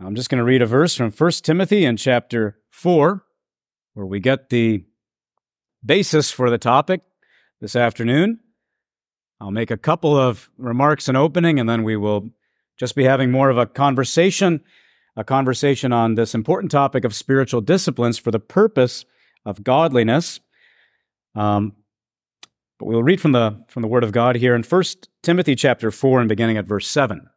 I'm just going to read a verse from 1 Timothy in chapter 4, where we get the basis for the topic this afternoon. I'll make a couple of remarks in opening, and then we will just be having more of a conversation, a conversation on this important topic of spiritual disciplines for the purpose of godliness. Um, but we'll read from the from the Word of God here in 1 Timothy chapter 4 and beginning at verse 7.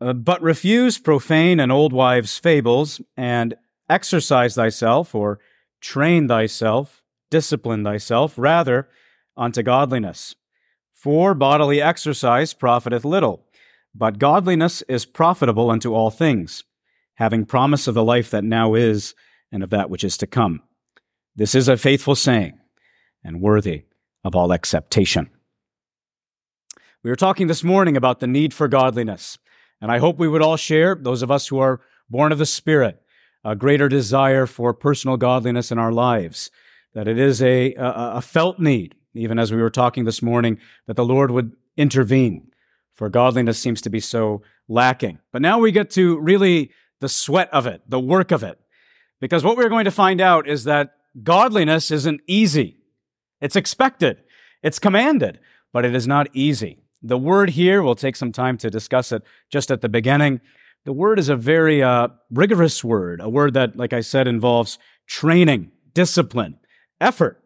Uh, but refuse profane and old wives' fables, and exercise thyself, or train thyself, discipline thyself, rather unto godliness. For bodily exercise profiteth little, but godliness is profitable unto all things, having promise of the life that now is, and of that which is to come. This is a faithful saying, and worthy of all acceptation. We were talking this morning about the need for godliness. And I hope we would all share, those of us who are born of the Spirit, a greater desire for personal godliness in our lives, that it is a, a, a felt need, even as we were talking this morning, that the Lord would intervene, for godliness seems to be so lacking. But now we get to really the sweat of it, the work of it. Because what we're going to find out is that godliness isn't easy. It's expected. It's commanded, but it is not easy. The word here, we'll take some time to discuss it just at the beginning. The word is a very uh, rigorous word, a word that, like I said, involves training, discipline, effort.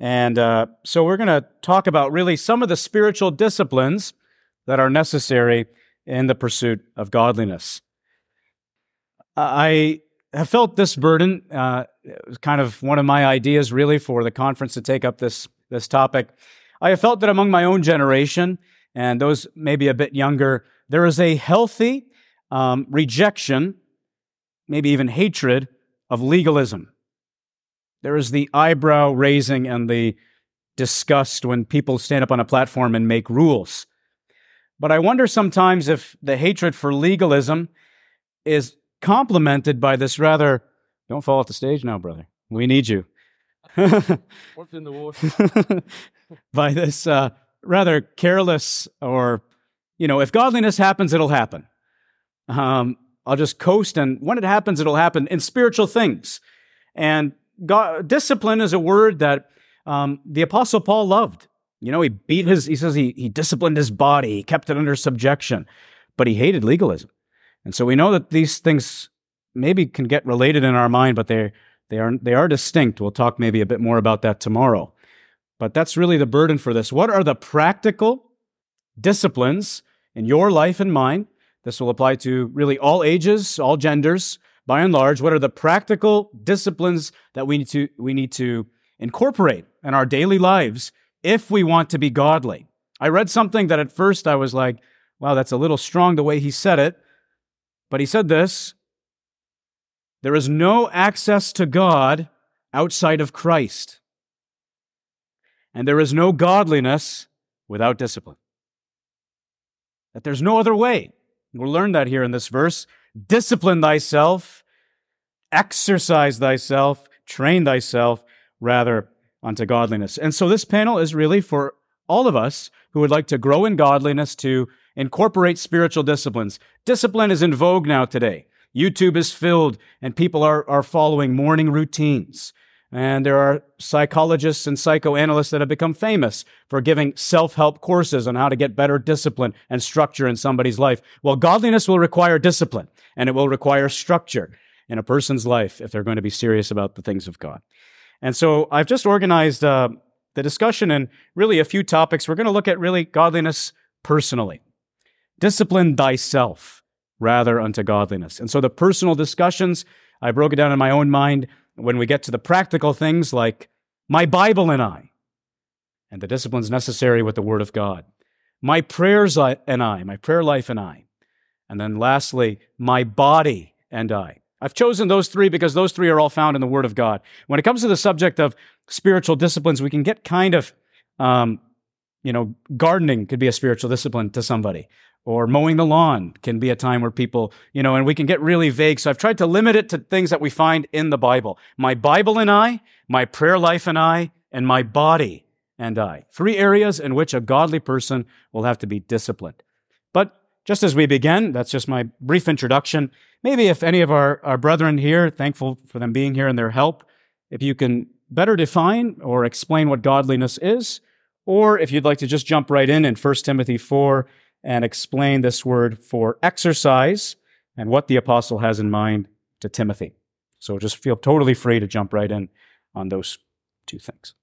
And uh, so we're going to talk about really some of the spiritual disciplines that are necessary in the pursuit of godliness. I have felt this burden. Uh, it was kind of one of my ideas, really, for the conference to take up this this topic. I have felt that among my own generation, and those maybe a bit younger, there is a healthy um, rejection, maybe even hatred of legalism. There is the eyebrow raising and the disgust when people stand up on a platform and make rules. But I wonder sometimes if the hatred for legalism is complemented by this rather, don't fall off the stage now, brother. We need you. What's in the water? by this uh, rather careless or, you know, if godliness happens, it'll happen. Um, I'll just coast, and when it happens, it'll happen in spiritual things. And God, discipline is a word that um, the Apostle Paul loved. You know, he beat his, he says he, he disciplined his body, he kept it under subjection, but he hated legalism. And so we know that these things maybe can get related in our mind, but they they are they are distinct. We'll talk maybe a bit more about that tomorrow. But that's really the burden for this. What are the practical disciplines in your life and mine? This will apply to really all ages, all genders, by and large. What are the practical disciplines that we need to, we need to incorporate in our daily lives if we want to be godly? I read something that at first I was like, wow, that's a little strong the way he said it. But he said this There is no access to God outside of Christ and there is no godliness without discipline. That there's no other way. We'll learn that here in this verse. Discipline thyself, exercise thyself, train thyself, rather unto godliness. And so this panel is really for all of us who would like to grow in godliness to incorporate spiritual disciplines. Discipline is in vogue now today. YouTube is filled and people are, are following morning routines. And there are psychologists and psychoanalysts that have become famous for giving self help courses on how to get better discipline and structure in somebody's life. Well, godliness will require discipline and it will require structure in a person's life if they're going to be serious about the things of God. And so I've just organized uh, the discussion in really a few topics. We're going to look at really godliness personally. Discipline thyself rather unto godliness. And so the personal discussions, I broke it down in my own mind when we get to the practical things like my Bible and I, and the disciplines necessary with the Word of God, my prayers and I, my prayer life and I, and then lastly, my body and I. I've chosen those three because those three are all found in the Word of God. When it comes to the subject of spiritual disciplines, we can get kind of, um, you know, gardening could be a spiritual discipline to somebody or mowing the lawn can be a time where people, you know, and we can get really vague. So I've tried to limit it to things that we find in the Bible. My Bible and I, my prayer life and I, and my body and I. Three areas in which a godly person will have to be disciplined. But just as we begin, that's just my brief introduction. maybe if any of our, our brethren here, thankful for them being here and their help, if you can better define or explain what godliness is, or if you'd like to just jump right in in 1 Timothy 4 and explain this word for exercise and what the apostle has in mind to Timothy. So just feel totally free to jump right in on those two things.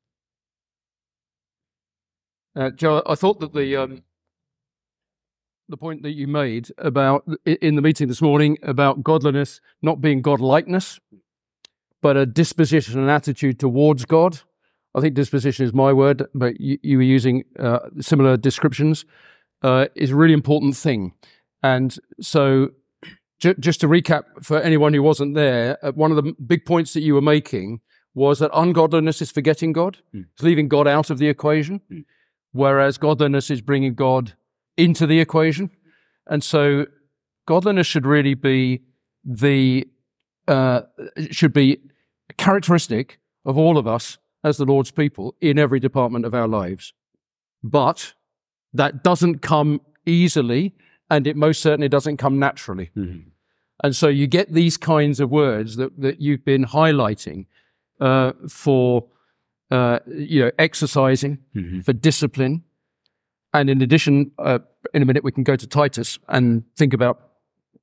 Uh, Joe, I thought that the um, the point that you made about in the meeting this morning about godliness not being godlikeness, but a disposition and attitude towards God. I think disposition is my word, but you, you were using uh, similar descriptions. Uh, is a really important thing, and so j- just to recap for anyone who wasn't there, uh, one of the big points that you were making was that ungodliness is forgetting God, mm. it's leaving God out of the equation. Mm whereas godliness is bringing God into the equation. And so godliness should really be the, uh, should be characteristic of all of us as the Lord's people in every department of our lives. But that doesn't come easily and it most certainly doesn't come naturally. Mm-hmm. And so you get these kinds of words that, that you've been highlighting uh, for uh, you know, exercising, mm-hmm. for discipline. And in addition, uh, in a minute, we can go to Titus and think about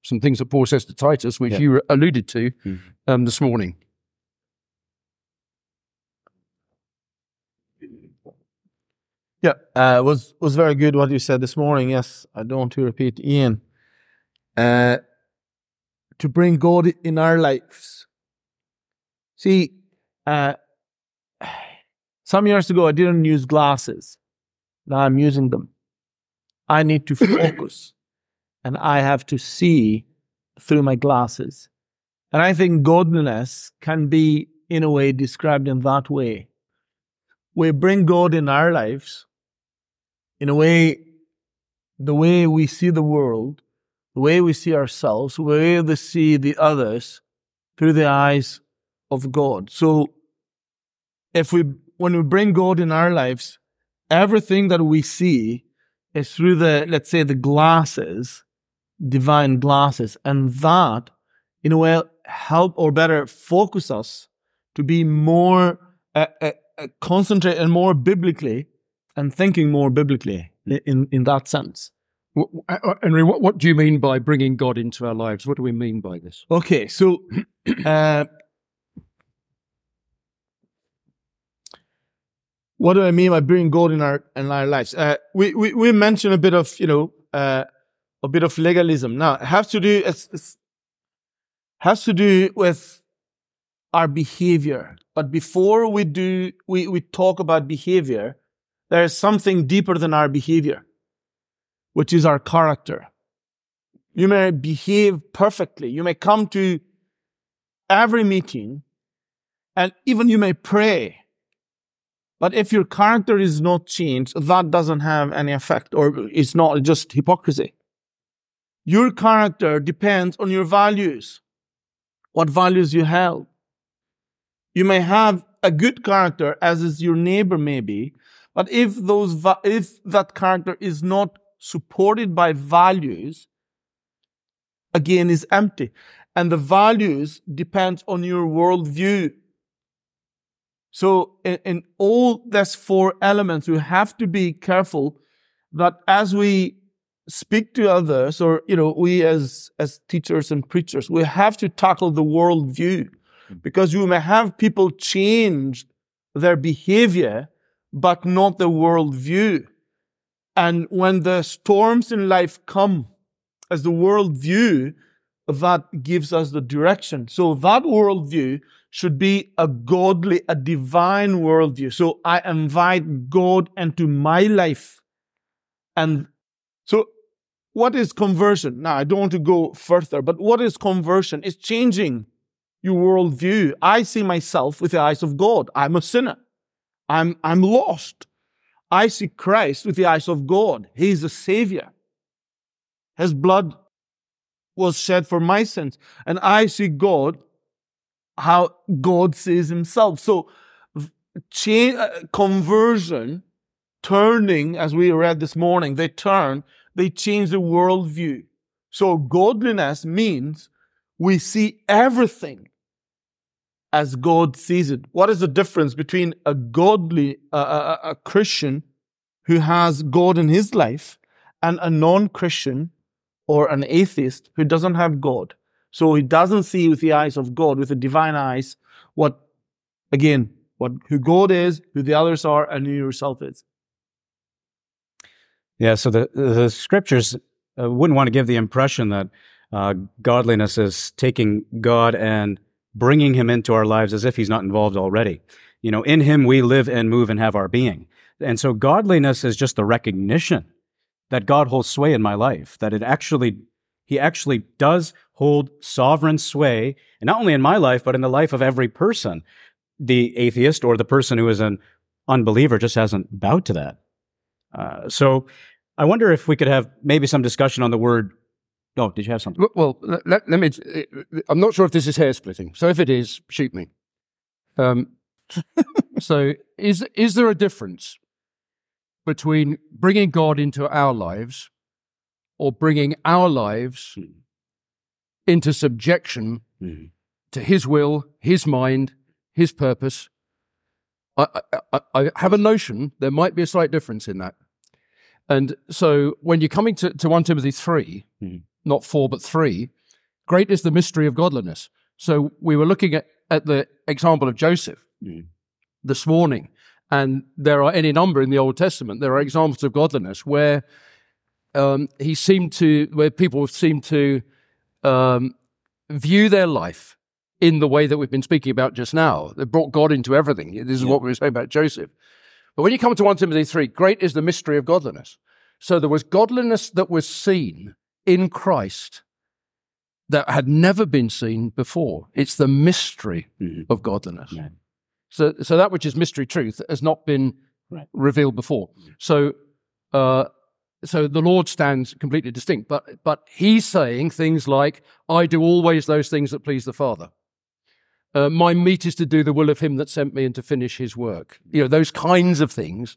some things that Paul says to Titus, which yeah. you alluded to mm-hmm. um, this morning. Yeah, uh, was was very good what you said this morning. Yes, I don't want to repeat Ian. Uh, to bring God in our lives. See, uh, some years ago, I didn't use glasses. Now I'm using them. I need to focus and I have to see through my glasses. And I think godliness can be, in a way, described in that way. We bring God in our lives, in a way, the way we see the world, the way we see ourselves, the way we see the others through the eyes of God. So if we when we bring God in our lives, everything that we see is through the, let's say, the glasses, divine glasses. And that, in a way, help or better focus us to be more uh, uh, uh concentrate and more biblically and thinking more biblically in, in that sense. Henry, what, what do you mean by bringing God into our lives? What do we mean by this? Okay, so uh, what do I mean by bringing God in our in our lives? Uh, we, we we mentioned a bit of you know uh, a bit of legalism. Now it has to do it's, it's has to do with our behavior. But before we do we we talk about behavior, there is something deeper than our behavior, which is our character. You may behave perfectly. You may come to every meeting, and even you may pray but if your character is not changed, that doesn't have any effect or it's not just hypocrisy. Your character depends on your values, what values you have. You may have a good character as is your neighbor maybe, but if those, if that character is not supported by values, again is empty. And the values depend on your worldview. So in, in all these four elements, we have to be careful that as we speak to others, or you know, we as as teachers and preachers, we have to tackle the worldview. Mm. because you may have people change their behavior, but not the world view. And when the storms in life come, as the world view, that gives us the direction. So that worldview should be a godly, a divine worldview. So I invite God into my life. And so what is conversion? Now, I don't want to go further, but what is conversion? It's changing your worldview. I see myself with the eyes of God. I'm a sinner. I'm, I'm lost. I see Christ with the eyes of God. He is a savior. His blood was shed for my sins. And I see God, how God sees himself. So, change, uh, conversion, turning, as we read this morning, they turn, they change the worldview. So godliness means we see everything as God sees it. What is the difference between a godly, uh, a, a Christian who has God in his life and a non-Christian or an atheist who doesn't have God? So he doesn't see with the eyes of God, with the divine eyes, what, again, what, who God is, who the others are, and who yourself is. Yeah, so the, the scriptures uh, wouldn't want to give the impression that uh, godliness is taking God and bringing him into our lives as if he's not involved already. You know, in him we live and move and have our being. And so godliness is just the recognition that God holds sway in my life, that it actually, he actually does hold sovereign sway, and not only in my life, but in the life of every person. The atheist or the person who is an unbeliever just hasn't bowed to that. Uh, so I wonder if we could have maybe some discussion on the word Oh, did you have something? Well, let, let me. I'm not sure if this is hair splitting. So if it is, shoot me. Um, so is is there a difference between bringing God into our lives or bringing our lives mm. into subjection mm. to His will, His mind, His purpose? I, I, I have a notion there might be a slight difference in that. And so when you're coming to, to 1 Timothy 3, mm not four, but three. Great is the mystery of godliness. So we were looking at, at the example of Joseph mm. this morning, and there are any number in the Old Testament. There are examples of godliness where um, he seemed to, where people seemed to um, view their life in the way that we've been speaking about just now. They brought God into everything. This is yeah. what we were saying about Joseph. But when you come to 1 Timothy 3, great is the mystery of godliness. So there was godliness that was seen in Christ that had never been seen before. It's the mystery mm-hmm. of godliness. Yeah. So, so that which is mystery truth has not been right. revealed before. So, uh, so the Lord stands completely distinct, but but He's saying things like, "I do always those things that please the Father." Uh, my meat is to do the will of Him that sent me and to finish His work. You know those kinds of things,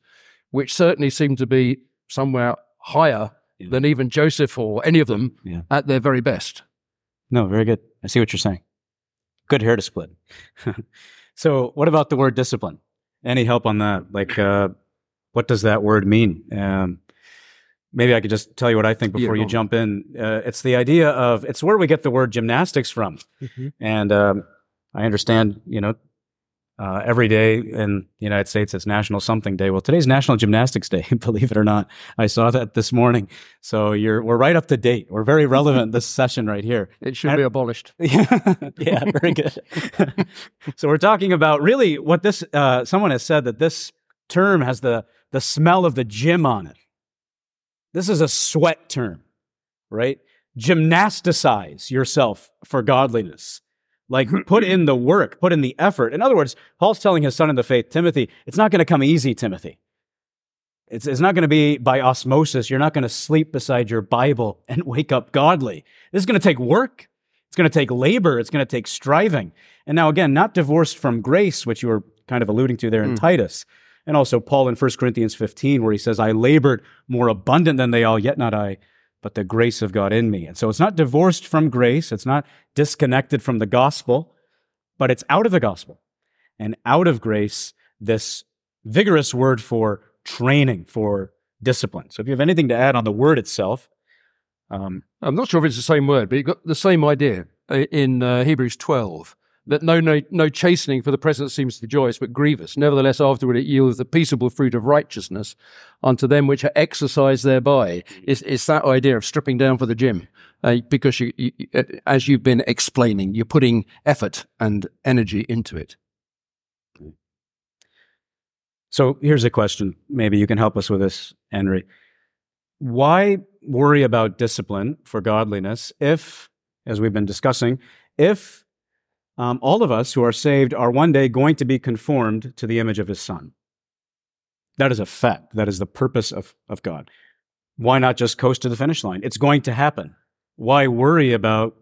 which certainly seem to be somewhere higher yeah. than even Joseph or any of them yeah. at their very best. No, very good. I see what you're saying. Good hair to split. so, what about the word discipline? Any help on that? Like, uh, what does that word mean? Um, maybe I could just tell you what I think before yeah, you jump in. Uh, it's the idea of it's where we get the word gymnastics from, mm-hmm. and um, I understand, you know, uh, every day in the United States, it's National Something Day. Well, today's National Gymnastics Day, believe it or not. I saw that this morning. So you're, we're right up to date. We're very relevant this session right here. It should and, be abolished. Yeah, yeah very good. so we're talking about really what this, uh, someone has said that this term has the, the smell of the gym on it. This is a sweat term, right? Gymnasticize yourself for godliness. Like, put in the work, put in the effort. In other words, Paul's telling his son in the faith, Timothy, it's not going to come easy, Timothy. It's, it's not going to be by osmosis. You're not going to sleep beside your Bible and wake up godly. This is going to take work. It's going to take labor. It's going to take striving. And now, again, not divorced from grace, which you were kind of alluding to there in mm. Titus. And also Paul in 1 Corinthians 15, where he says, I labored more abundant than they all, yet not I, but the grace of God in me. And so it's not divorced from grace, it's not disconnected from the gospel, but it's out of the gospel and out of grace, this vigorous word for training, for discipline. So if you have anything to add on the word itself, um, I'm not sure if it's the same word, but you've got the same idea in uh, Hebrews 12 that no, no, no chastening for the present seems to be joyous, but grievous. Nevertheless, afterward it yields the peaceable fruit of righteousness unto them which are exercised thereby. It's, it's that idea of stripping down for the gym. Uh, because you, you, uh, as you've been explaining, you're putting effort and energy into it. So here's a question. Maybe you can help us with this, Henry. Why worry about discipline for godliness if, as we've been discussing, if um, all of us who are saved are one day going to be conformed to the image of his son. That is a fact. That is the purpose of, of God. Why not just coast to the finish line? It's going to happen. Why worry about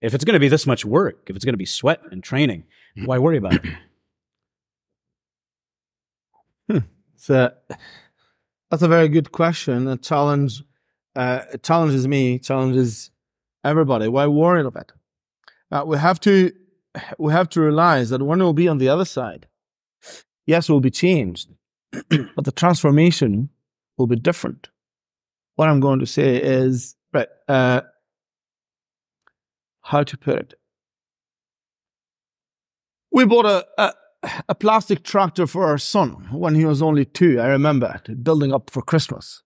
if it's going to be this much work, if it's going to be sweat and training? Why worry about it? Hmm. That's a very good question. A challenge, uh, it challenges me, challenges everybody. Why worry about it? Now we have to we have to realize that when we'll be on the other side, yes, we'll be changed, but the transformation will be different. What I'm going to say is right. Uh, how to put it? We bought a, a a plastic tractor for our son when he was only two. I remember building up for Christmas.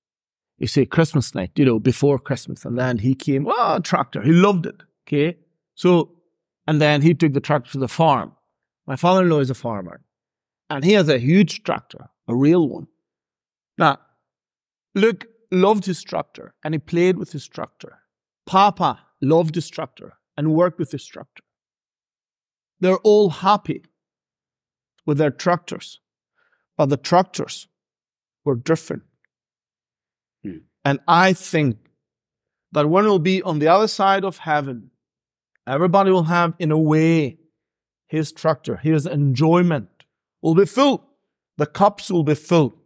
You see, Christmas night, you know, before Christmas. And then he came, well, tractor. He loved it. Okay. So, and then he took the tractor to the farm. My father in law is a farmer and he has a huge tractor, a real one. Now, Luke loved his tractor and he played with his tractor. Papa loved his tractor and worked with his tractor. They're all happy with their tractors, but the tractors were different. Hmm. And I think that when we'll be on the other side of heaven, everybody will have, in a way, his tractor, his enjoyment will be full. The cups will be full.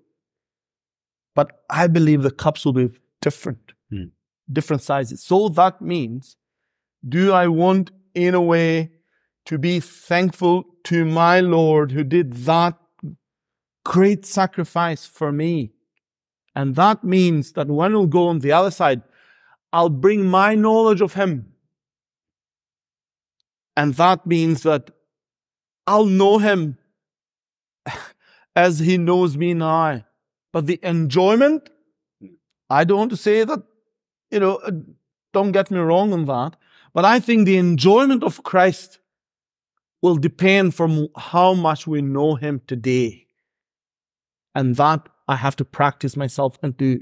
But I believe the cups will be different, Hmm. different sizes. So that means, do I want, in a way, to be thankful to my Lord who did that great sacrifice for me? And that means that when we'll go on the other side, I'll bring my knowledge of Him. And that means that I'll know Him as He knows me now. But the enjoyment, I don't want to say that, you know, uh, don't get me wrong on that. But I think the enjoyment of Christ will depend from how much we know Him today. And that I have to practice myself and to,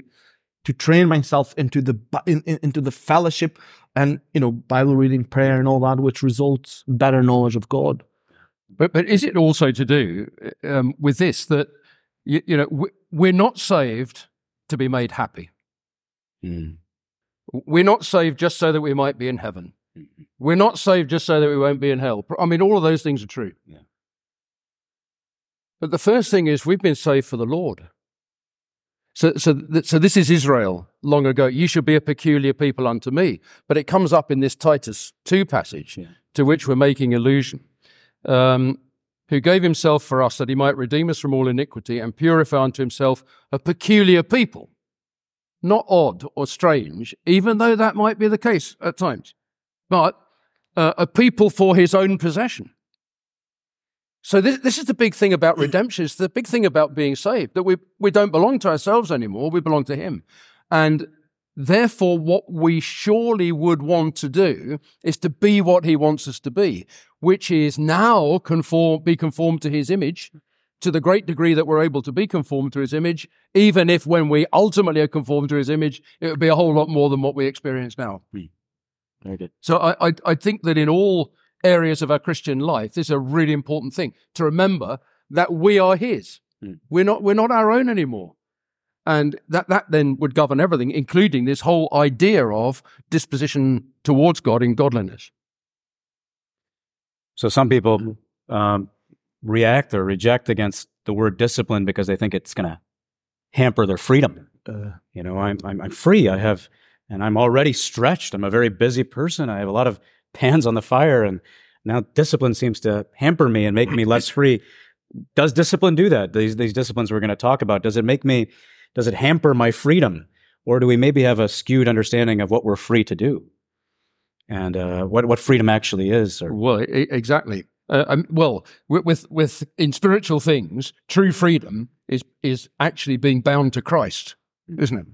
to train myself into the, in, in- into the fellowship and, you know, Bible reading, prayer and all that, which results better knowledge of God. But but is it also to do um, with this that you, you know we- we're not saved to be made happy. Mm. We're not saved just so that we might be in heaven. We're not saved just so that we won't be in hell. I mean, all of those things are true. Yeah. But the first thing is we've been saved for the Lord. So, so, th- so this is Israel long ago. You should be a peculiar people unto me. But it comes up in this Titus 2 passage Yeah. to which we're making allusion. Um, who gave himself for us that he might redeem us from all iniquity and purify unto himself a peculiar people. Not odd or strange, even though that might be the case at times, but uh, a people for his own possession. So this, this is the big thing about mm. redemption. It's the big thing about being saved that we, we don't belong to ourselves anymore. We belong to him. And therefore, what we surely would want to do is to be what he wants us to be, which is now conform, be conformed to his image to the great degree that we're able to be conformed to his image, even if when we ultimately are conformed to his image, it would be a whole lot more than what we experience now. Hmm. Very good. So I, I, I think that in all areas of our Christian life, this is a really important thing to remember that we are His. Mm. We're not we're not our own anymore, and that that then would govern everything, including this whole idea of disposition towards God in godliness. So some people um, react or reject against the word discipline because they think it's going to hamper their freedom. Uh, You know, I'm, I'm I'm free. I have, and I'm already stretched. I'm a very busy person. I have a lot of pans on the fire, and now discipline seems to hamper me and make me less free. Does discipline do that? These these disciplines we're going to talk about. Does it make me? Does it hamper my freedom, or do we maybe have a skewed understanding of what we're free to do, and uh, what what freedom actually is? Or Well, exactly. Uh, um, well, with, with with in spiritual things, true freedom is is actually being bound to Christ, isn't it?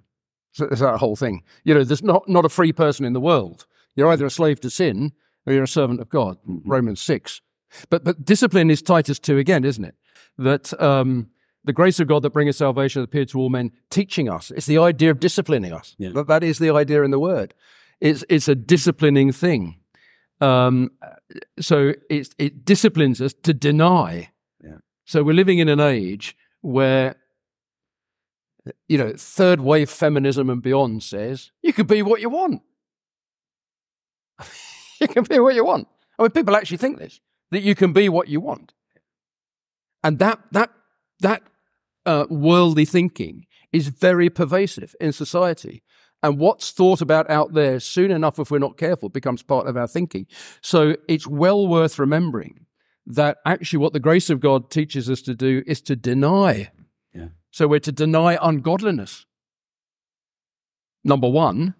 So it's that whole thing. You know, there's not not a free person in the world. You're either a slave to sin or you're a servant of God. Romans six. But but discipline is Titus two again, isn't it? That um, the grace of God that bringeth salvation appeared to all men, teaching us. It's the idea of disciplining us. Yeah. That, that is the idea in the word. It's it's a disciplining thing. Um, so it it disciplines us to deny. Yeah. So we're living in an age where you know third wave feminism and beyond says you can be what you want. you can be what you want. I mean, people actually think this that you can be what you want, and that that that uh, worldly thinking is very pervasive in society. And what's thought about out there, soon enough, if we're not careful, becomes part of our thinking. So it's well worth remembering that actually what the grace of God teaches us to do is to deny. Yeah. So we're to deny ungodliness, number one,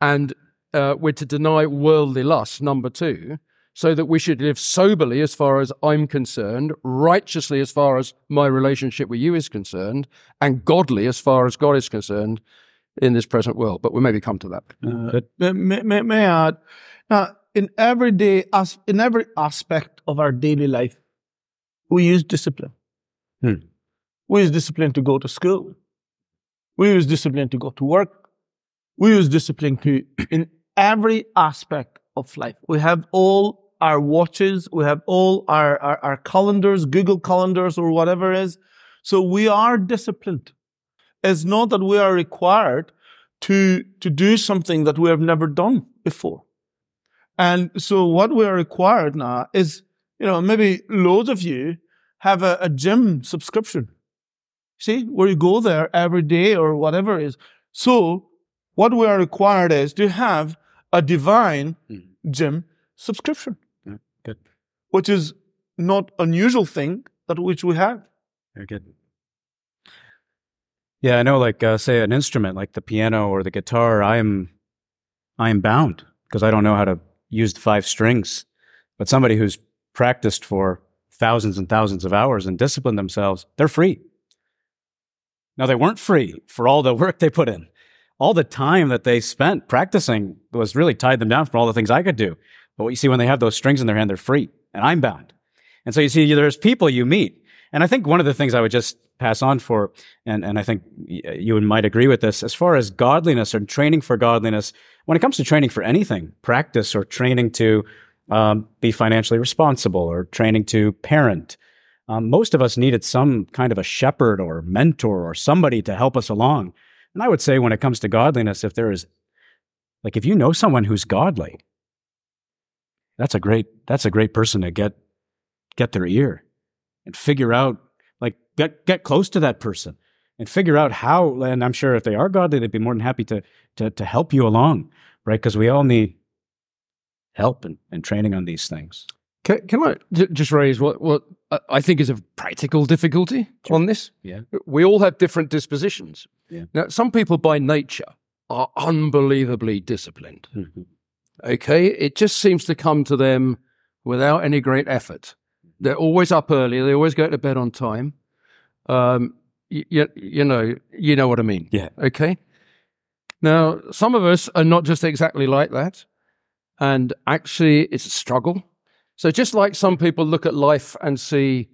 and uh, we're to deny worldly lust, number two, so that we should live soberly as far as I'm concerned, righteously as far as my relationship with you is concerned, and godly as far as God is concerned in this present world. But we'll maybe come to that. Uh, May, may, may- may I add? Now, in every day, as in every aspect of our daily life, we use discipline. Hmm. We use discipline to go to school. We use discipline to go to work. We use discipline to in every aspect of life. We have all our watches. We have all our, our, our calendars, Google calendars or whatever it is. So we are disciplined. It's not that we are required to, to do something that we have never done before. And so what we are required now is, you know, maybe loads of you have a, a gym subscription. See, where you go there every day or whatever it is. So what we are required is to have a divine Mhm. gym subscription, Yeah, good. which is not unusual thing that which we have. Very good. Yeah, I know. Like, uh, say, an instrument like the piano or the guitar, I am, I am bound because I don't know how to use the five strings. But somebody who's practiced for thousands and thousands of hours and disciplined themselves, they're free. Now, they weren't free for all the work they put in. All the time that they spent practicing was really tied them down for all the things I could do. But what you see when they have those strings in their hand, they're free, and I'm bound. And so you see, there's people you meet. And I think one of the things I would just pass on for, and, and I think you might agree with this, as far as godliness or training for godliness, when it comes to training for anything, practice or training to um, be financially responsible or training to parent, um, most of us needed some kind of a shepherd or mentor or somebody to help us along. And I would say when it comes to godliness, if there is, like, if you know someone who's godly, that's a great, that's a great person to get, get their ear and figure out, like, get, get close to that person and figure out how, and I'm sure if they are godly, they'd be more than happy to, to, to help you along, right? Because we all need help and, and training on these things. Can, can I j- just raise what, what I- think is a practical difficulty on this? Yeah. We all have different dispositions. Yeah. Now, some people by nature are unbelievably disciplined. Okay. It just seems to come to them without any great effort. They're always up early. They always go to bed on time. Um, you know, you know what I mean. Yeah. Okay. Now, some of us are not just exactly like that. And actually, it's a struggle. So, just like some people look at life and see,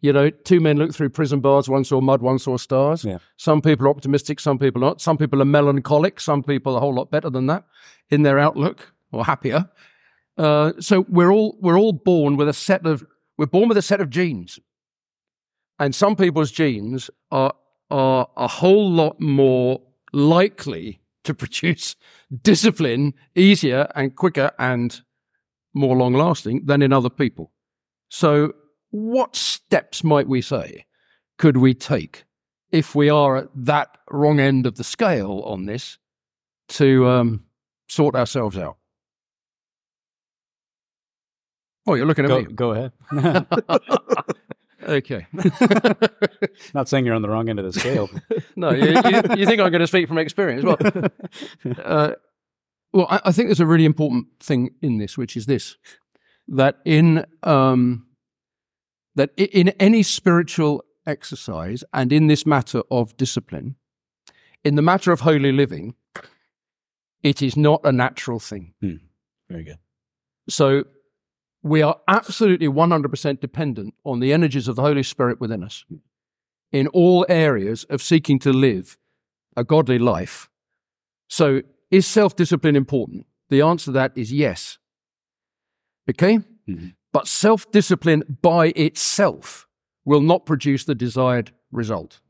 you know, two men look through prison bars, one saw mud, one saw stars. Yeah. Some people are optimistic, some people not. Some people are melancholic, some people are a whole lot better than that in their outlook or happier. Uh, so we're all we're all born with a set of we're born with a set of genes, and some people's genes are are a whole lot more likely to produce discipline easier and quicker and more long lasting than in other people. So, what steps might we say could we take if we are at that wrong end of the scale on this to um, sort ourselves out? Oh, you're looking at Go, me. go ahead. Okay. Not saying you're on the wrong end of the scale. no, you, you, you think I'm going to speak from experience? Well, uh, well, I, I think there's a really important thing in this, which is this: that in um, that in any spiritual exercise and in this matter of discipline, in the matter of holy living, it is not a natural thing. Very good. So we are absolutely 100% dependent on the energies of the Holy Spirit within us in all areas of seeking to live a godly life. So is self discipline important? The answer to that is yes. Okay? Mhm. But self discipline by itself will not produce the desired result.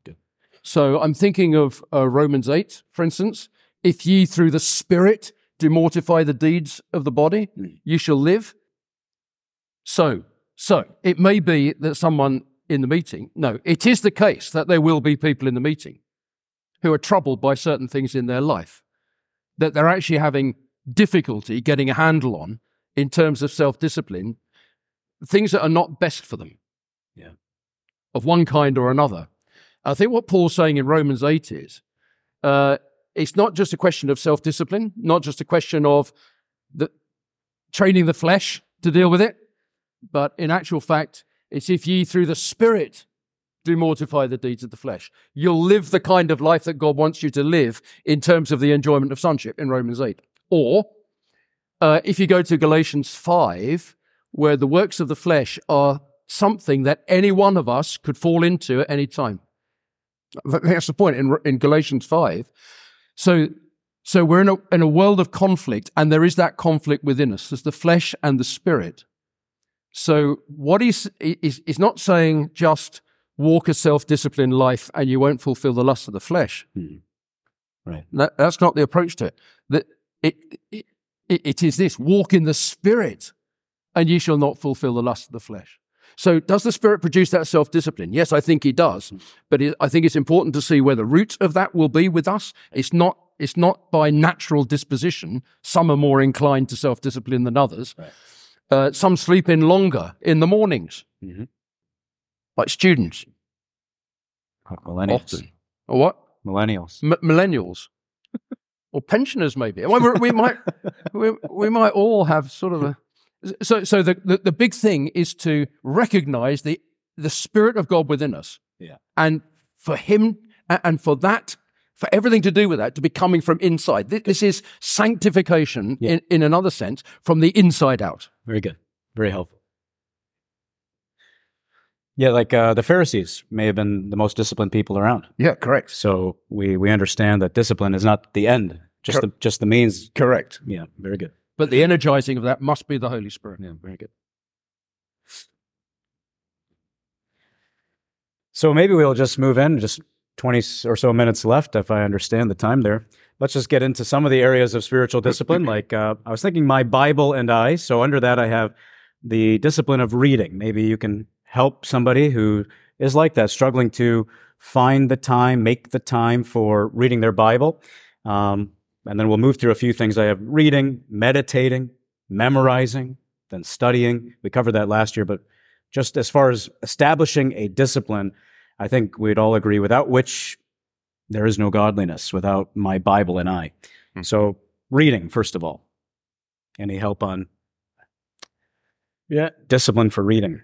So I'm thinking of uh, Romans 8, for instance. If ye through the Spirit do mortify the deeds of the body, you shall live. So, so it may be that someone in the meeting, no, it is the case that there will be people in the meeting who are troubled by certain things in their life that they're actually having difficulty getting a handle on in terms of self discipline, things that are not best for them. Yeah. Of one kind or another. I think what Paul's saying in Romans 8 is uh, it's not just a question of self discipline, not just a question of the, training the flesh to deal with it, but in actual fact, it's if ye through the Spirit do mortify the deeds of the flesh. You'll live the kind of life that God wants you to live in terms of the enjoyment of sonship in Romans 8. Or uh, if you go to Galatians 5, where the works of the flesh are something that any one of us could fall into at any time. That's the point in, in Galatians 5. So, so we're in a, in a world of conflict, and there is that conflict within us. There's the flesh and the spirit. So what he's, is, is not saying just walk a self-disciplined life and you won't fulfill the lust of the flesh. Hmm. Right. That, that's not the approach to it. That it, it, it is this, walk in the spirit and ye shall not fulfill the lust of the flesh. So does the spirit produce that self-discipline? Yes, I think he does. But it, I think it's important to see where the root of that will be with us. It's not, it's not by natural disposition. Some are more inclined to self-discipline than others. Right. Uh, some sleep in longer in the mornings, Mm-hmm. Like students Millennials. often. Or what? Millennials. M- millennials. or pensioners, maybe. Well, we might, we, we might all have sort of a. So, so the, the, the big thing is to recognize the, the Spirit of God within us. Yeah. And for Him, and for that, for everything to do with that, to be coming from inside. Thi- This is sanctification Yeah. in, in another sense, from the inside out. Very good. Very helpful. Yeah, like uh, the Pharisees may have been the most disciplined people around. Yeah, correct. So we we understand that discipline is not the end, just Cor- the just the means. Correct. Yeah, very good. But the energizing of that must be the Holy Spirit. Yeah, very good. So maybe we'll just move in, just 20 or so minutes left, if I understand the time there. Let's just get into some of the areas of spiritual discipline. Like uh, I was thinking, my Bible and I. So under that, I have the discipline of reading. Maybe you can help somebody who is like that, struggling to find the time, make the time for reading their Bible. Um, and then we'll move through a few things. I have reading, meditating, memorizing, then studying. We covered that last year, but just as far as establishing a discipline, I think we'd all agree without which there is no godliness, without my Bible and I. Hmm. So, reading, first of all. Any help on Yeah. discipline for reading?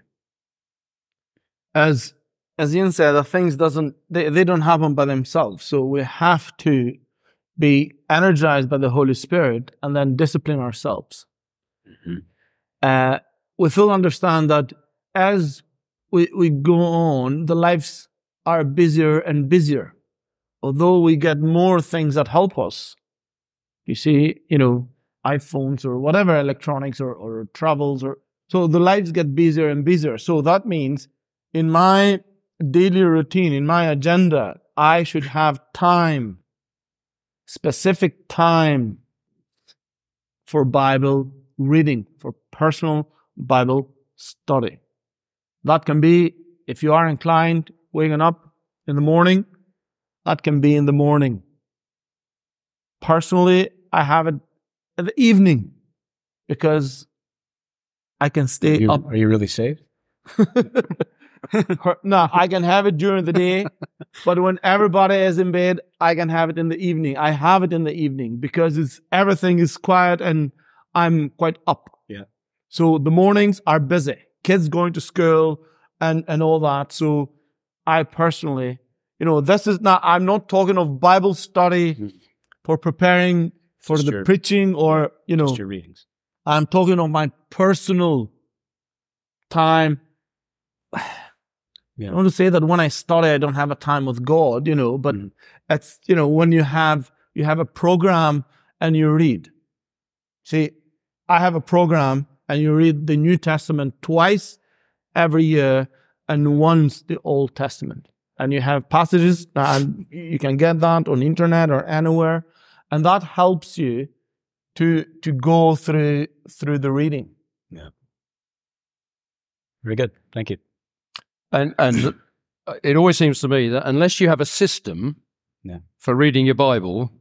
As as Ian said, the things doesn't they, they don't happen by themselves. So we have to be energized by the Holy Spirit and then discipline ourselves. Mhm. Uh, we still understand that as we we go on, the lives are busier and busier. Although we get more things that help us. You see, you know, iPhones or whatever electronics or, or travels or so the lives get busier and busier. So that means in my daily routine, in my agenda, I should have time, specific time for Bible reading, for personal Bible study. That can be, if you are inclined, waking up in the morning, that can be in the morning. Personally, I have it in the evening because I can Are stay you, up are you really saved? no, I can have it during the day, but when everybody is in bed, I can have it in the evening. I have it in the evening because it's everything is quiet and I'm quite up. Yeah. So the mornings are busy. Kids going to school and and all that. So I personally, you know, this is not. I'm not talking of Bible study Mhm. for preparing for the your- preaching or you know your readings. I'm talking of my personal time. Yeah. I want to say that when I started, I don't have a time with God, you know, but Mhm. it's, you know, when you have, you have a program and you read. See, I have a program and you read the New Testament twice every year and once the Old Testament. And you have passages and you can get that on internet or anywhere. And that helps you to, to go through, through the reading. Yeah. Very good. Thank you. And and it always seems to me that unless you have a system Yeah. for reading your Bible,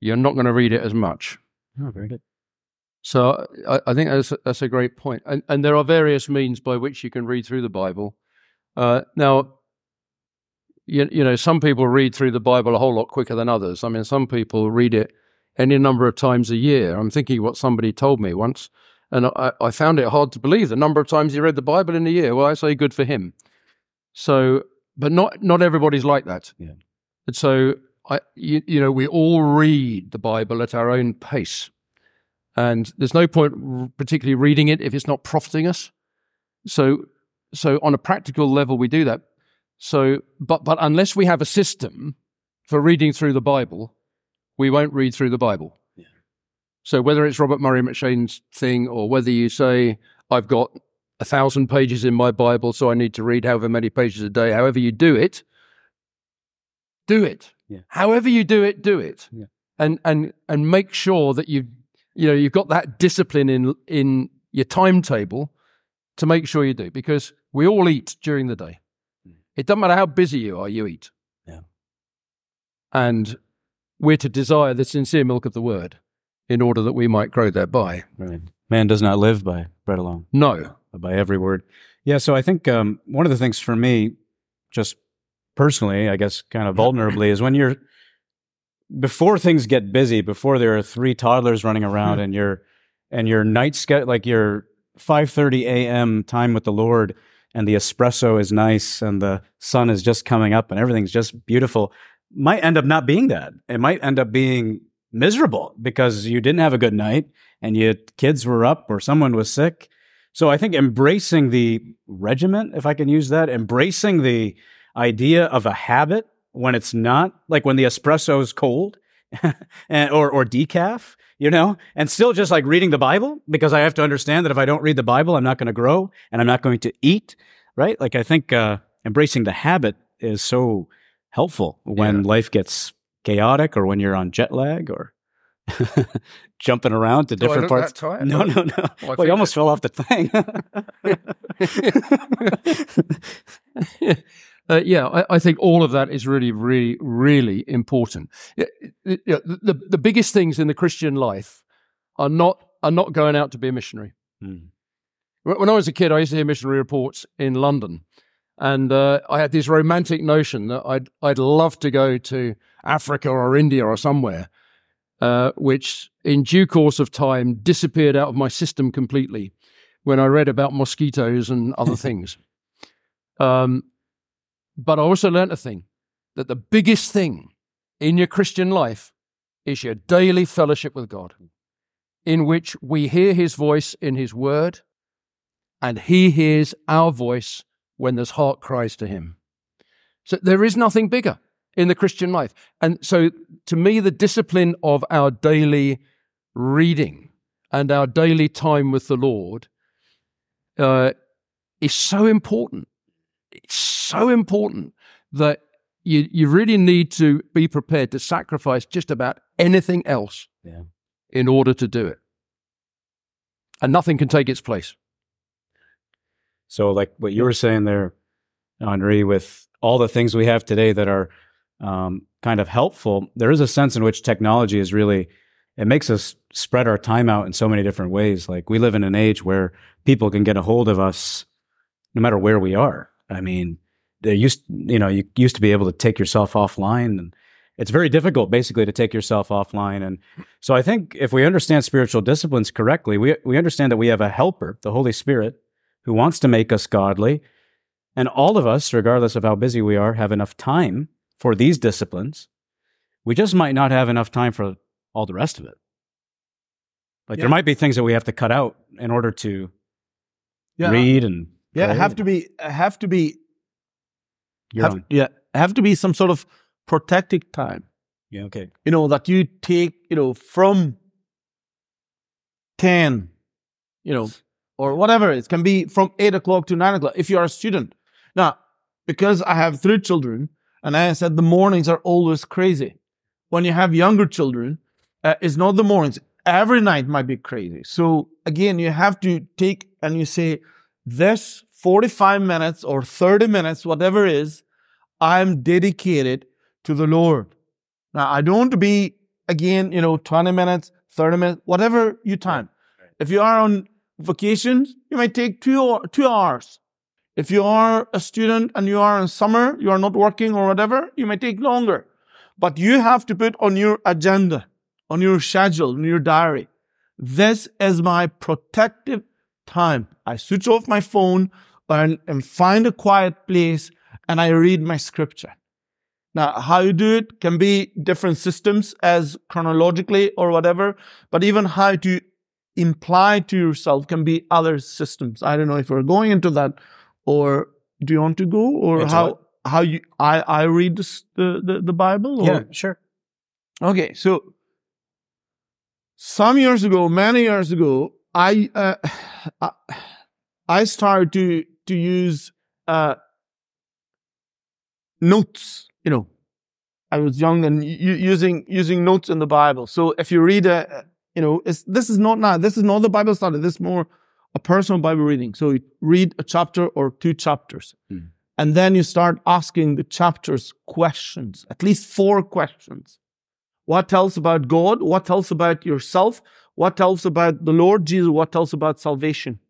you're not going to read it as much. Oh, very good. So I, I think that's that's a great point. And and there are various means by which you can read through the Bible. Uh, now, you, you know, some people read through the Bible a whole lot quicker than others. I mean, some people read it any number of times a year. I'm thinking what somebody told me once, and I, I found it hard to believe the number of times he read the Bible in a year. Well, I say good for him. So, but not not everybody's like that. Yeah. And so, I you, you know, we all read the Bible at our own pace, and there's no point r- particularly reading it if it's not profiting us. So, so on a practical level, we do that. So, but but unless we have a system for reading through the Bible, we won't read through the Bible. So whether it's Robert Murray M'Cheyne's thing, or whether you say I've got a thousand pages in my Bible, so I need to read however many pages a day. However you do it, do it. Yeah. However you do it, do it. Yeah. And and and make sure that you you know you've got that discipline in in your timetable to make sure you do because we all eat during the day. Mm. It doesn't matter how busy you are, you eat. Yeah. And we're to desire the sincere milk of the word in order that we might grow thereby. Right. Man does not live by bread alone, No. but by every word. Yeah. So I think um, one of the things for me, just personally, I guess, kind of vulnerably, is when you're before things get busy, before there are three toddlers running around, and your and your night schedule, like your five thirty a.m. time with the Lord, and the espresso is nice, and the sun is just coming up, and everything's just beautiful, might end up not being that. It might end up being miserable because you didn't have a good night, and your kids were up, or someone was sick. So I think embracing the regiment, if I can use that, embracing the idea of a habit when it's not like when the espresso is cold and, or, or decaf, you know, and still just like reading the Bible because I have to understand that if I don't read the Bible, I'm not going to grow and I'm not going to eat, right? Like I think, uh, embracing the habit is so helpful when Yeah. life gets chaotic or when you're on jet lag or jumping around to different parts. tired? No, no, no. I well, you almost fell off the thing. uh, yeah, I, I think all of that is really, really, really important. Yeah, it- yeah, the, the, the biggest things in the Christian life are not are not going out to be a missionary. Mm. When I was a kid, I used to hear missionary reports in London, and uh, I had this romantic notion that I'd I'd love to go to Africa or India or somewhere, uh, which in due course of time disappeared out of my system completely when I read about mosquitoes and other things. Um, but I also learnt a thing that the biggest thing in your Christian life is your daily fellowship with God, in which we hear His voice in His Word, and He hears our voice when there's heart cries to Him. So there is nothing bigger in the Christian life. And so to me, the discipline of our daily reading and our daily time with the Lord uh, is so important. It's so important that you, you really need to be prepared to sacrifice just about anything else Yeah. in order to do it. And nothing can take its place. So, like what you were saying there, Henri, with all the things we have today that are um, kind of helpful, there is a sense in which technology is really, it makes us spread our time out in so many different ways. Like we live in an age where people can get a hold of us no matter where we are. I mean, they used, you know, you used to be able to take yourself offline and it's very difficult basically to take yourself offline. And so I think if we understand spiritual disciplines correctly, we, we understand that we have a helper, the Holy Spirit, who wants to make us godly. And all of us, regardless of how busy we are, have enough time for these disciplines. We just might not have enough time for all the rest of it. Like Yeah. there might be things that we have to cut out in order to read and Yeah, have to be have to be have, on. yeah have to be some sort of protected time. Yeah, okay. You know that you take you know from ten, you know, or whatever it can be from eight o'clock to nine o'clock if you are a student. Now, because I have three children, and I said the mornings are always crazy. When you have younger children, uh, it's not the mornings. Every night might be crazy. So again, you have to take and you say, this 45 minutes or 30 minutes, whatever it is, I'm dedicated to the Lord. Now, I don't want to be, again, you know, 20 minutes, 30 minutes, whatever you time. If you are on vacations, you might take two, two hours. If you are a student and you are in summer, you are not working or whatever, you might take longer. But you have to put on your agenda, on your schedule, in your diary. This is my protective time. I switch off my phone and, and find a quiet place and I read my scripture. Now, how you do it can be different systems as chronologically or whatever, but even how to imply to yourself can be other systems. I don't know if we're going into that or do you want to go or Into how, how you, I, I read this, the, the, the Bible? Or? Yeah, sure. Okay, so some years ago, many years ago, I uh, I- I started to to use uh, notes. You know, I was young and using using notes in the Bible. So if you read a, you know, this is not now. This is not the Bible study. This is more a personal Bible reading. So you read a chapter or two chapters, Mhm. and then you start asking the chapters questions, at least four questions. What tells about God? What tells about yourself? What tells about the Lord Jesus? What tells about salvation?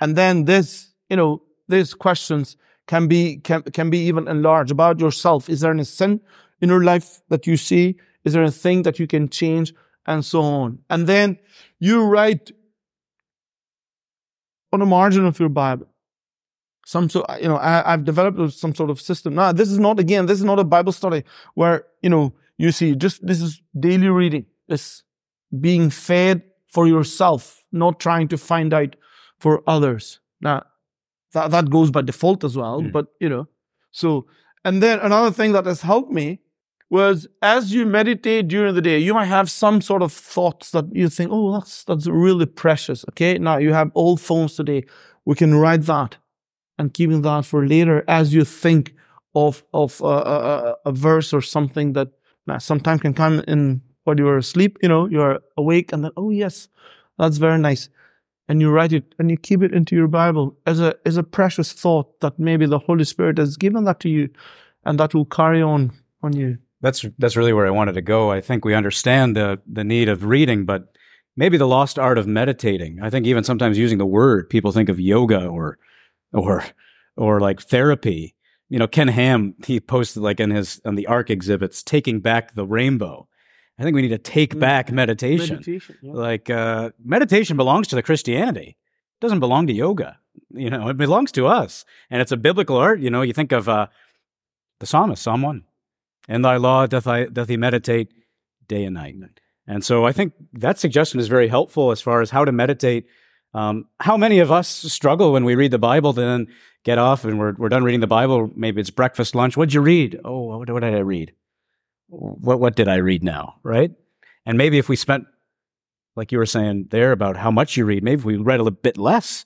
And then this, you know, these questions can be can, can be even enlarged about yourself. Is there any sin in your life that you see? Is there a thing that you can change? And so on. And then you write on the margin of your Bible. Some sort, you know, I, I've developed some sort of system. Now, this is not again, this is not a Bible study where you know you see just this is daily reading. This being fed for yourself, not trying to find out for others. Now, that that goes by default as well, Mm. but you know, so and then another thing that has helped me was as you meditate during the day, you might have some sort of thoughts that you think, oh, that's that's really precious. Okay, now you have old phones today. We can write that and keeping that for later as you think of of uh, a, a, a verse or something that uh, sometimes can come in while you are asleep. You know, you're awake and then, oh yes, that's very nice. And you write it and you keep it into your Bible as a as a precious thought that maybe the Holy Spirit has given that to you, and that will carry on on you. That's that's really where I wanted to go. I think we understand the the need of reading, but maybe the lost art of meditating. I think even sometimes using the word, people think of yoga or or or like therapy. You know, Ken Ham he posted like in his on the Ark exhibits, taking back the rainbow. I think we need to take Mm. back meditation. yeah. Like uh, meditation belongs to the Christianity. It doesn't belong to yoga. You know, it belongs to us, and it's a biblical art. You know, you think of uh, the psalmist, Psalm one, "In Thy law doth I doth he meditate day and night." And so, I think that suggestion is very helpful as far as how to meditate. Um, how many of us struggle when we read the Bible, to then get off and we're we're done reading the Bible? Maybe it's breakfast, lunch. What'd you read? Oh, what, what did I read? What what did I read now? Right? And maybe if we spent like you were saying there about how much you read, maybe if we read a little bit less,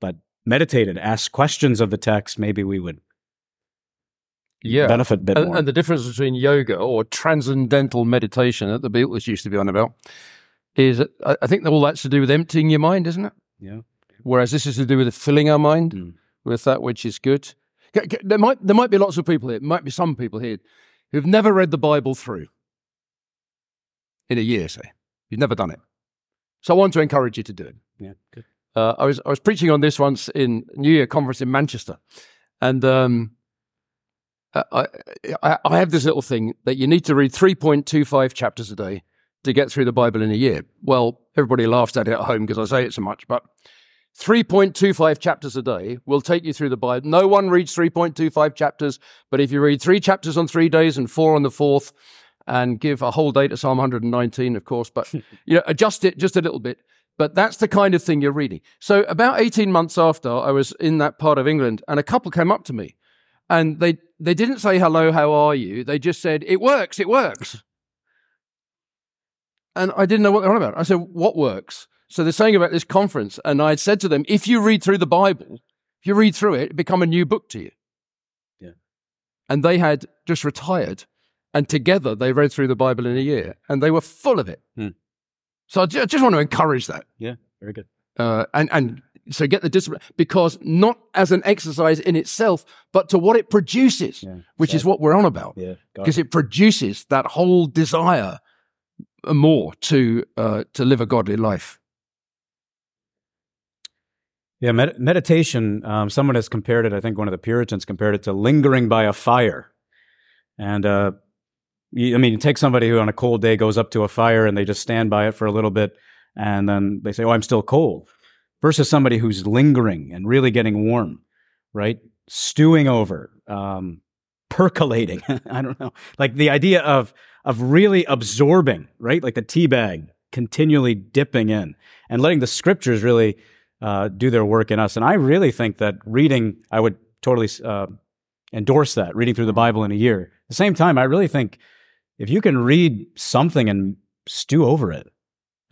but meditated, asked questions of the text, maybe we would Yeah. benefit a bit And, more. and the difference between yoga or transcendental meditation that the Beatles used to be on about is I think all that's to do with emptying your mind, isn't it? yeah. Whereas this is to do with filling our mind Mm. with that which is good. There might there might be lots of people here, might be some people here who've never read the Bible through in a year, say. You've never done it. So I want to encourage you to do it. Yeah. Good. Uh, I was I was preaching on this once in New Year conference in Manchester, and um, Uh, I, I I have this little thing that you need to read three point two five chapters a day to get through the Bible in a year. Well, everybody laughs at it at home because I say it so much, but three point two five chapters a day will take you through the Bible. No one reads three point two five chapters, but if you read three chapters on three days and four on the fourth, and give a whole day to Psalm 119, of course, but you know, adjust it just a little bit. But that's the kind of thing you're reading. So about 18 months after I was in that part of England and a couple came up to me and they, they didn't say, hello, how are you? They just said, it works, it works. And I didn't know what they're on about. I said, what works? So they're saying about this conference. And I had said to them, if you read through the Bible, if you read through it, it become a new book to you. Yeah. And they had just retired and together they read through the Bible in a year and they were full of it. Hmm. So I ju- I just want to encourage that. Yeah. Very good. Uh, and, and so get the discipline because not as an exercise in itself, but to what it produces, Yeah, which is what we're on about. Yeah, Because it produces that whole desire more to uh, to live a godly life. Yeah, med- meditation. Um, someone has compared it. I think one of the Puritans compared it to lingering by a fire. And uh, I mean, take somebody who on a cold day goes up to a fire and they just stand by it for a little bit, and then they say, "Oh, I'm still cold," versus somebody who's lingering and really getting warm, right? Stewing over, um, percolating. I don't know, like the idea of of really absorbing, right? Like the tea bag, continually dipping in and letting the scriptures really uh, do their work in us. And I really think that reading, I would totally uh, endorse that, reading through the Bible in a year. At the same time, I really think if you can read something and stew over it,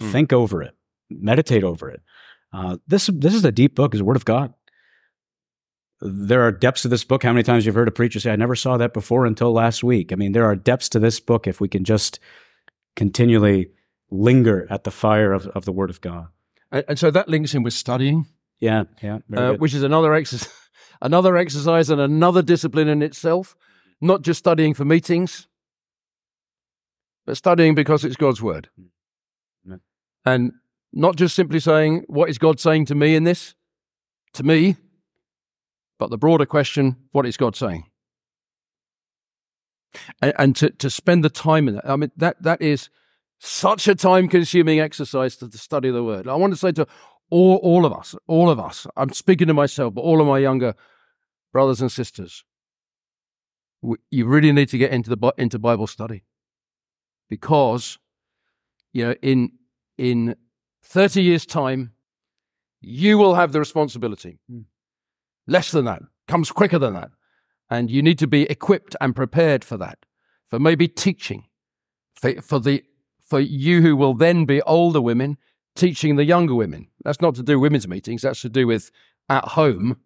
Hmm. think over it, meditate over it, uh, this, this is a deep book, is the Word of God. There are depths to this book. How many times you've heard a preacher say, I never saw that before until last week? I mean, there are depths to this book if we can just continually linger at the fire of, of the Word of God. And, and so that links in with studying, Yeah, yeah. uh, which is another exercise, another exercise and another discipline in itself. Not just studying for meetings, but studying because it's God's word. Amen. And not just simply saying, What is God saying to me in this? To me, but the broader question, What is God saying? And, and to, to spend the time in that. I mean, that, that is such a time consuming exercise to, to study the word. I want to say to all, all of us, all of us, I'm speaking to myself, but all of my younger brothers and sisters, you really need to get into the into Bible study because you know in in 30 years time you will have the responsibility Hmm. less than that comes quicker than that and you need to be equipped and prepared for that for maybe teaching for, for the for you who will then be older women teaching the younger women that's not to do women's meetings that's to do with at home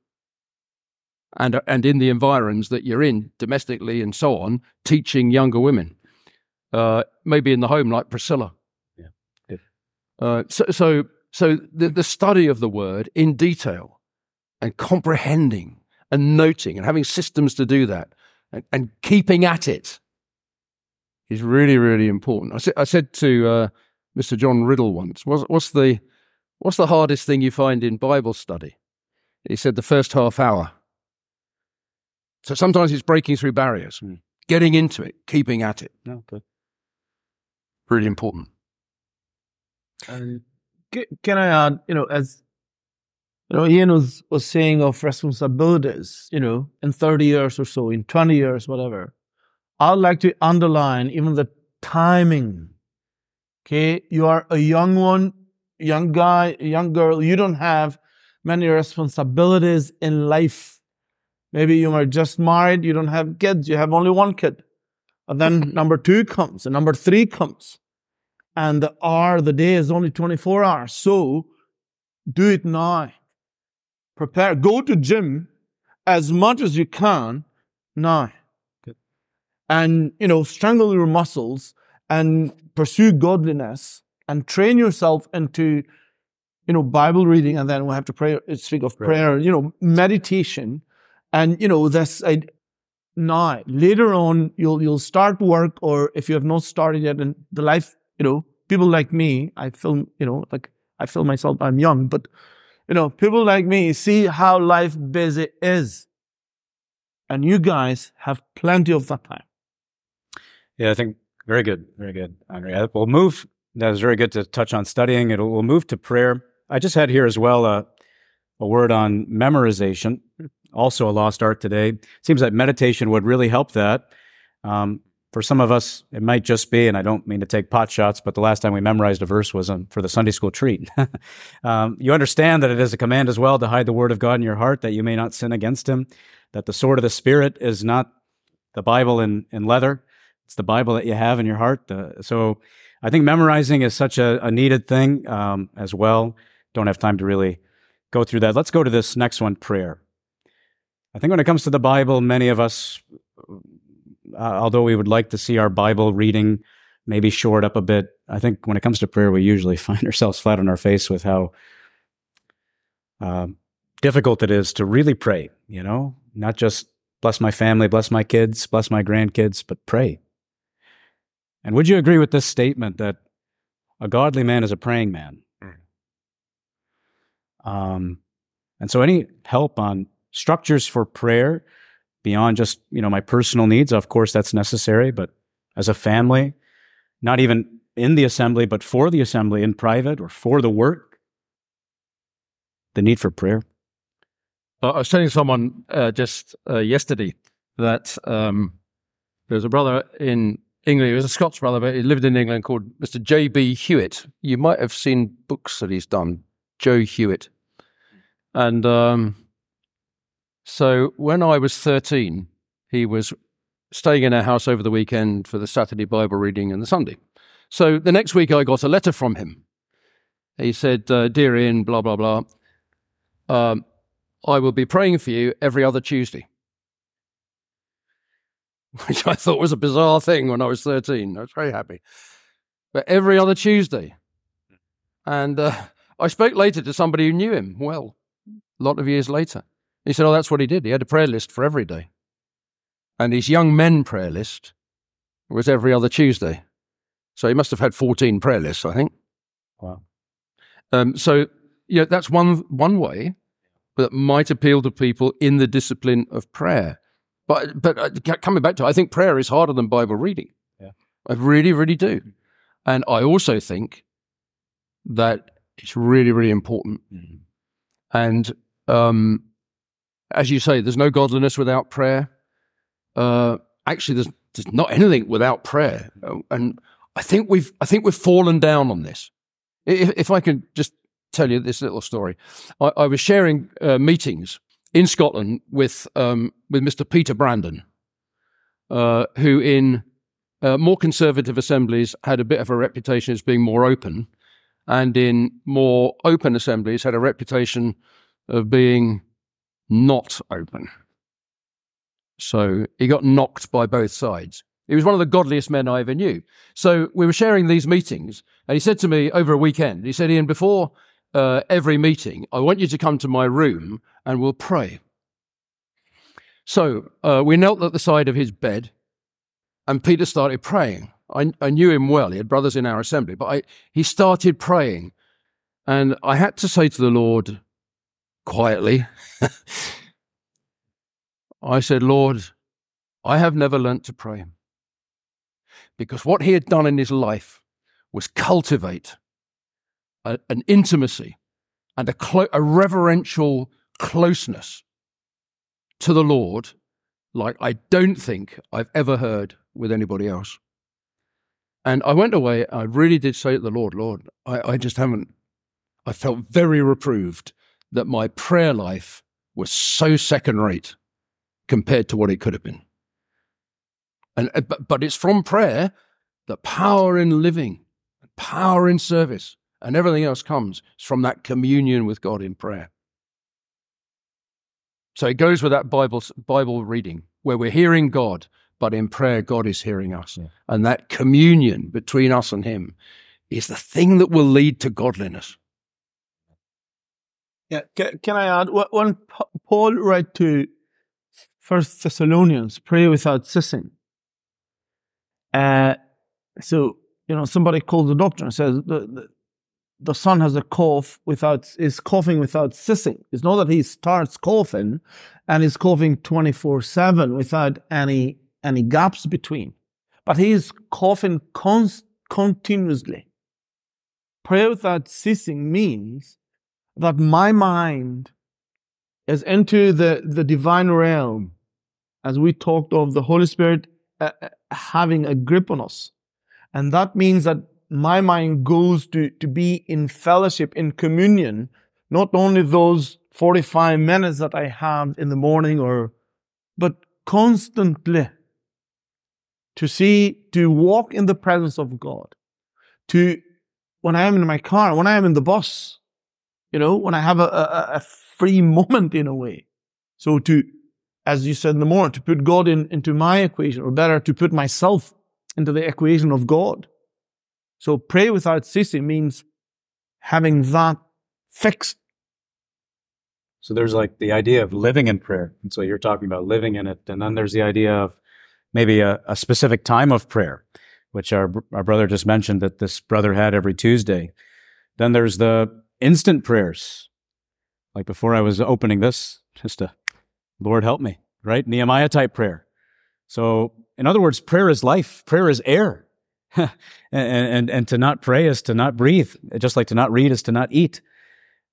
and and in the environs that you're in domestically and so on teaching younger women uh, maybe in the home like priscilla. Uh, so so so the, the study of the word in detail and comprehending and noting and having systems to do that and, and keeping at it is really really important i said, I said to uh, mr john riddle once what's, what's the what's the hardest thing you find in bible study he said the first half hour so sometimes it's breaking through barriers, Hmm. getting into it, keeping at it. Good. Really important. And can I add, you know, as you know, Ian was, was saying of responsibilities, you know, in 30 years or so, in 20 years, whatever. I'd like to underline even the timing. Okay. You are a young one, young guy, young girl. You don't have many responsibilities in life. Maybe you are just married. You don't have kids. You have only one kid. And then number two comes and number three comes and the hour, the day is only 24 hours. So do it now. Prepare. Go to gym as much as you can now. Good. And, you know, strangle your muscles and pursue godliness and train yourself into, you know, Bible reading. And then we'll have to pray, speak of Right. prayer, you know, meditation. And, you know, this, I, now, later on, you'll, you'll start work or if you have not started yet in the life you know, people like me, I feel, you know, like I feel myself, I'm young, but, you know, people like me see how life busy is. And you guys have plenty of that time. Yeah, I think very good, very good, Andre. Uh, We'll move. That was very good to touch on studying. It'll, we'll move to prayer. I just had here as well a, a word on memorization, also a lost art today. Seems like meditation would really help that. Um, for some of us, it might just be, and I don't mean to take pot shots, but the last time we memorized a verse was um, for the Sunday school treat. um, you understand that it is a command as well to hide the word of God in your heart that you may not sin against him, that the sword of the Spirit is not the Bible in, in leather. It's the Bible that you have in your heart. Uh, so I think memorizing is such a, a needed thing um, as well. Don't have time to really go through that. Let's go to this next one prayer. I think when it comes to the Bible, many of us, uh, although we would like to see our Bible reading maybe short up a bit, I think when it comes to prayer, we usually find ourselves flat on our face with how um, difficult it is to really pray, you know, not just bless my family, bless my kids, bless my grandkids, but pray. And would you agree with this statement that a godly man is a praying man? Um, and so, any help on structures for prayer beyond just you know my personal needs, of course, that's necessary. But as a family, not even in the assembly, but for the assembly in private or for the work, the need for prayer. Uh, I was telling someone uh, just uh, yesterday that um, there's a brother in England. He was a Scots brother, but he lived in England called Mr. J.B. Hewitt. You might have seen books that he's done, Joe Hewitt. And um, so when I was 13, he was staying in our house over the weekend for the Saturday Bible reading and the Sunday. So the next week, I got a letter from him. He said, uh, Dear Ian, blah, blah, blah. Um, I will be praying for you every other Tuesday. Which I thought was a bizarre thing when I was 13. I was very happy. But every other Tuesday. And uh, I spoke later to somebody who knew him well, a lot of years later. He said, Oh, that's what he did. He had a prayer list for every day. And his young men prayer list was every other Tuesday. So he must have had 14 prayer lists, I think. Wow. Um, so, you know, that's one, one way that might appeal to people in the discipline of prayer. But, but uh, coming back to, it, I think prayer is harder than Bible reading. Yeah. I really, really do. And I also think that it's really, really important. Mm-hmm. And um, as you say, there's no godliness without prayer. Uh, actually, there's, there's not anything without prayer. Uh, and I think we've I think we've fallen down on this. If, if I can just tell you this little story, I, I was sharing uh, meetings in Scotland with um, with Mr. Peter Brandon, uh, who in uh, more conservative assemblies had a bit of a reputation as being more open, and in more open assemblies had a reputation of being not open. So he got knocked by both sides. He was one of the godliest men I ever knew. So we were sharing these meetings, and he said to me over a weekend, he said, Ian, before uh, every meeting, I want you to come to my room and we'll pray. So uh, we knelt at the side of his bed, and Peter started praying. I, I knew him well. He had brothers in our assembly, but I, he started praying. And I had to say to the Lord quietly, I said, Lord, I have never learnt to pray. Because what he had done in his life was cultivate a, an intimacy and a, clo- a reverential closeness to the Lord like I don't think I've ever heard with anybody else. And I went away, I really did say to the Lord, Lord, I, I just haven't, I felt very reproved that my prayer life was so second rate compared to what it could have been. And, uh, but, but it's from prayer that power in living, power in service, and everything else comes. It's from that communion with God in prayer. So it goes with that Bible, Bible reading where we're hearing God, but in prayer, God is hearing us. Yeah. And that communion between us and Him is the thing that will lead to godliness. Yeah, can, can I add? When Paul wrote to First Thessalonians, pray without ceasing. Uh, so you know, somebody called the doctor and says the, the, the son has a cough without is coughing without ceasing. It's not that he starts coughing and is coughing twenty four seven without any any gaps between, but he is coughing const- continuously. Prayer without ceasing means that my mind is into the, the divine realm, as we talked of the Holy Spirit uh, uh, having a grip on us. And that means that my mind goes to, to be in fellowship, in communion, not only those 45 minutes that I have in the morning or, but constantly to see, to walk in the presence of God, to, when I am in my car, when I am in the bus, you know, when I have a, a, a free moment in a way. So to, as you said in the morning, to put God in, into my equation, or better, to put myself into the equation of God. So pray without ceasing means having that fixed So there's like the idea of living in prayer. And so you're talking about living in it. And then there's the idea of maybe a, a specific time of prayer, which our, our brother just mentioned that this brother had every Tuesday. Then there's the instant prayers. Like before I was opening this, just a Lord help me, right? Nehemiah type prayer. So in other words, prayer is life. Prayer is air. and, and, and to not pray is to not breathe, just like to not read is to not eat.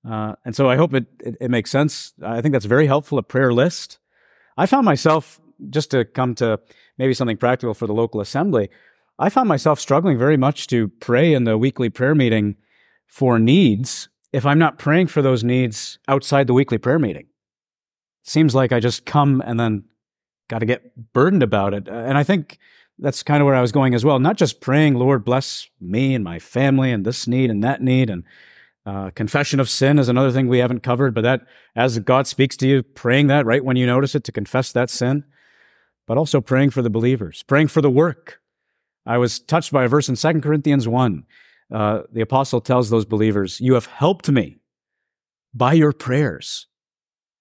Uh, and so I hope it, it, it makes sense. I think that's very helpful. A prayer list. I found myself just to come to maybe something practical for the local assembly. I found myself struggling very much to pray in the weekly prayer meeting for needs if I'm not praying for those needs outside the weekly prayer meeting. It seems like I just come and then got to get burdened about it. And I think that's kind of where I was going as well. Not just praying, Lord, bless me and my family and this need and that need. And uh, confession of sin is another thing we haven't covered, but that as God speaks to you, praying that right when you notice it to confess that sin, but also praying for the believers, praying for the work. I was touched by a verse in 2 Corinthians 1. Uh, the apostle tells those believers, You have helped me by your prayers.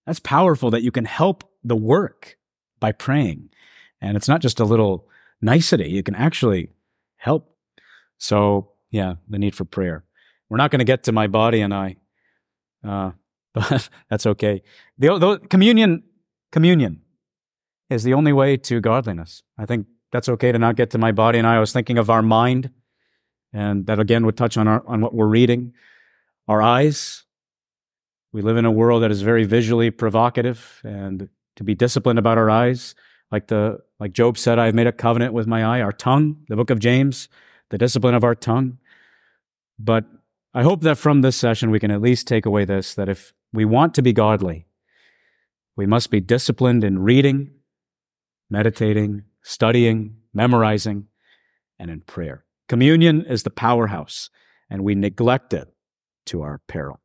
That's powerful that you can help the work by praying. And it's not just a little nicety, you can actually help. So, yeah, the need for prayer. We're not going to get to my body and I, uh, but that's okay. The, the communion, communion is the only way to godliness. I think that's okay to not get to my body and I. I was thinking of our mind, and that again would touch on our, on what we're reading. Our eyes. We live in a world that is very visually provocative, and to be disciplined about our eyes, like the like Job said, I have made a covenant with my eye. Our tongue, the book of James, the discipline of our tongue. But I hope that from this session we can at least take away this: that if we want to be godly, we must be disciplined in reading, meditating, studying, memorizing, and in prayer. Communion is the powerhouse, and we neglect it to our peril.